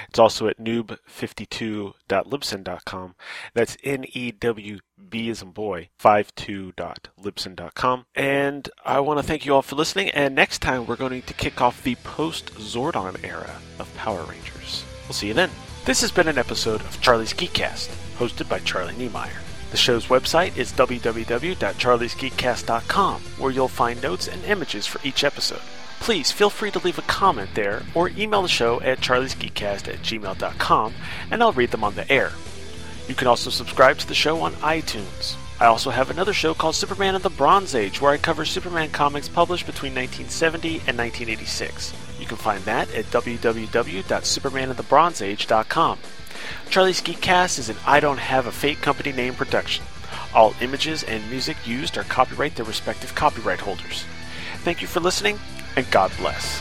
It's also at newb52.libsyn.com. That's N-E-W-B as in boy, 52.libsyn.com. And I want to thank you all for listening. And next time we're going to kick off the post-Zordon era of Power Rangers. We'll see you then. This has been an episode of Charlie's Geekcast, hosted by Charlie Niemeyer. The show's website is www.charliesgeekcast.com, where you'll find notes and images for each episode. Please feel free to leave a comment there or email the show at charliesgeekcast at gmail.com and I'll read them on the air. You can also subscribe to the show on iTunes. I also have another show called Superman of the Bronze Age where I cover Superman comics published between 1970 and 1986. You can find that at www.supermanofthebronzeage.com. Charlie's Geekcast is an I Don't Have a Fake Company name production. All images and music used are copyright their respective copyright holders. Thank you for listening, and God bless.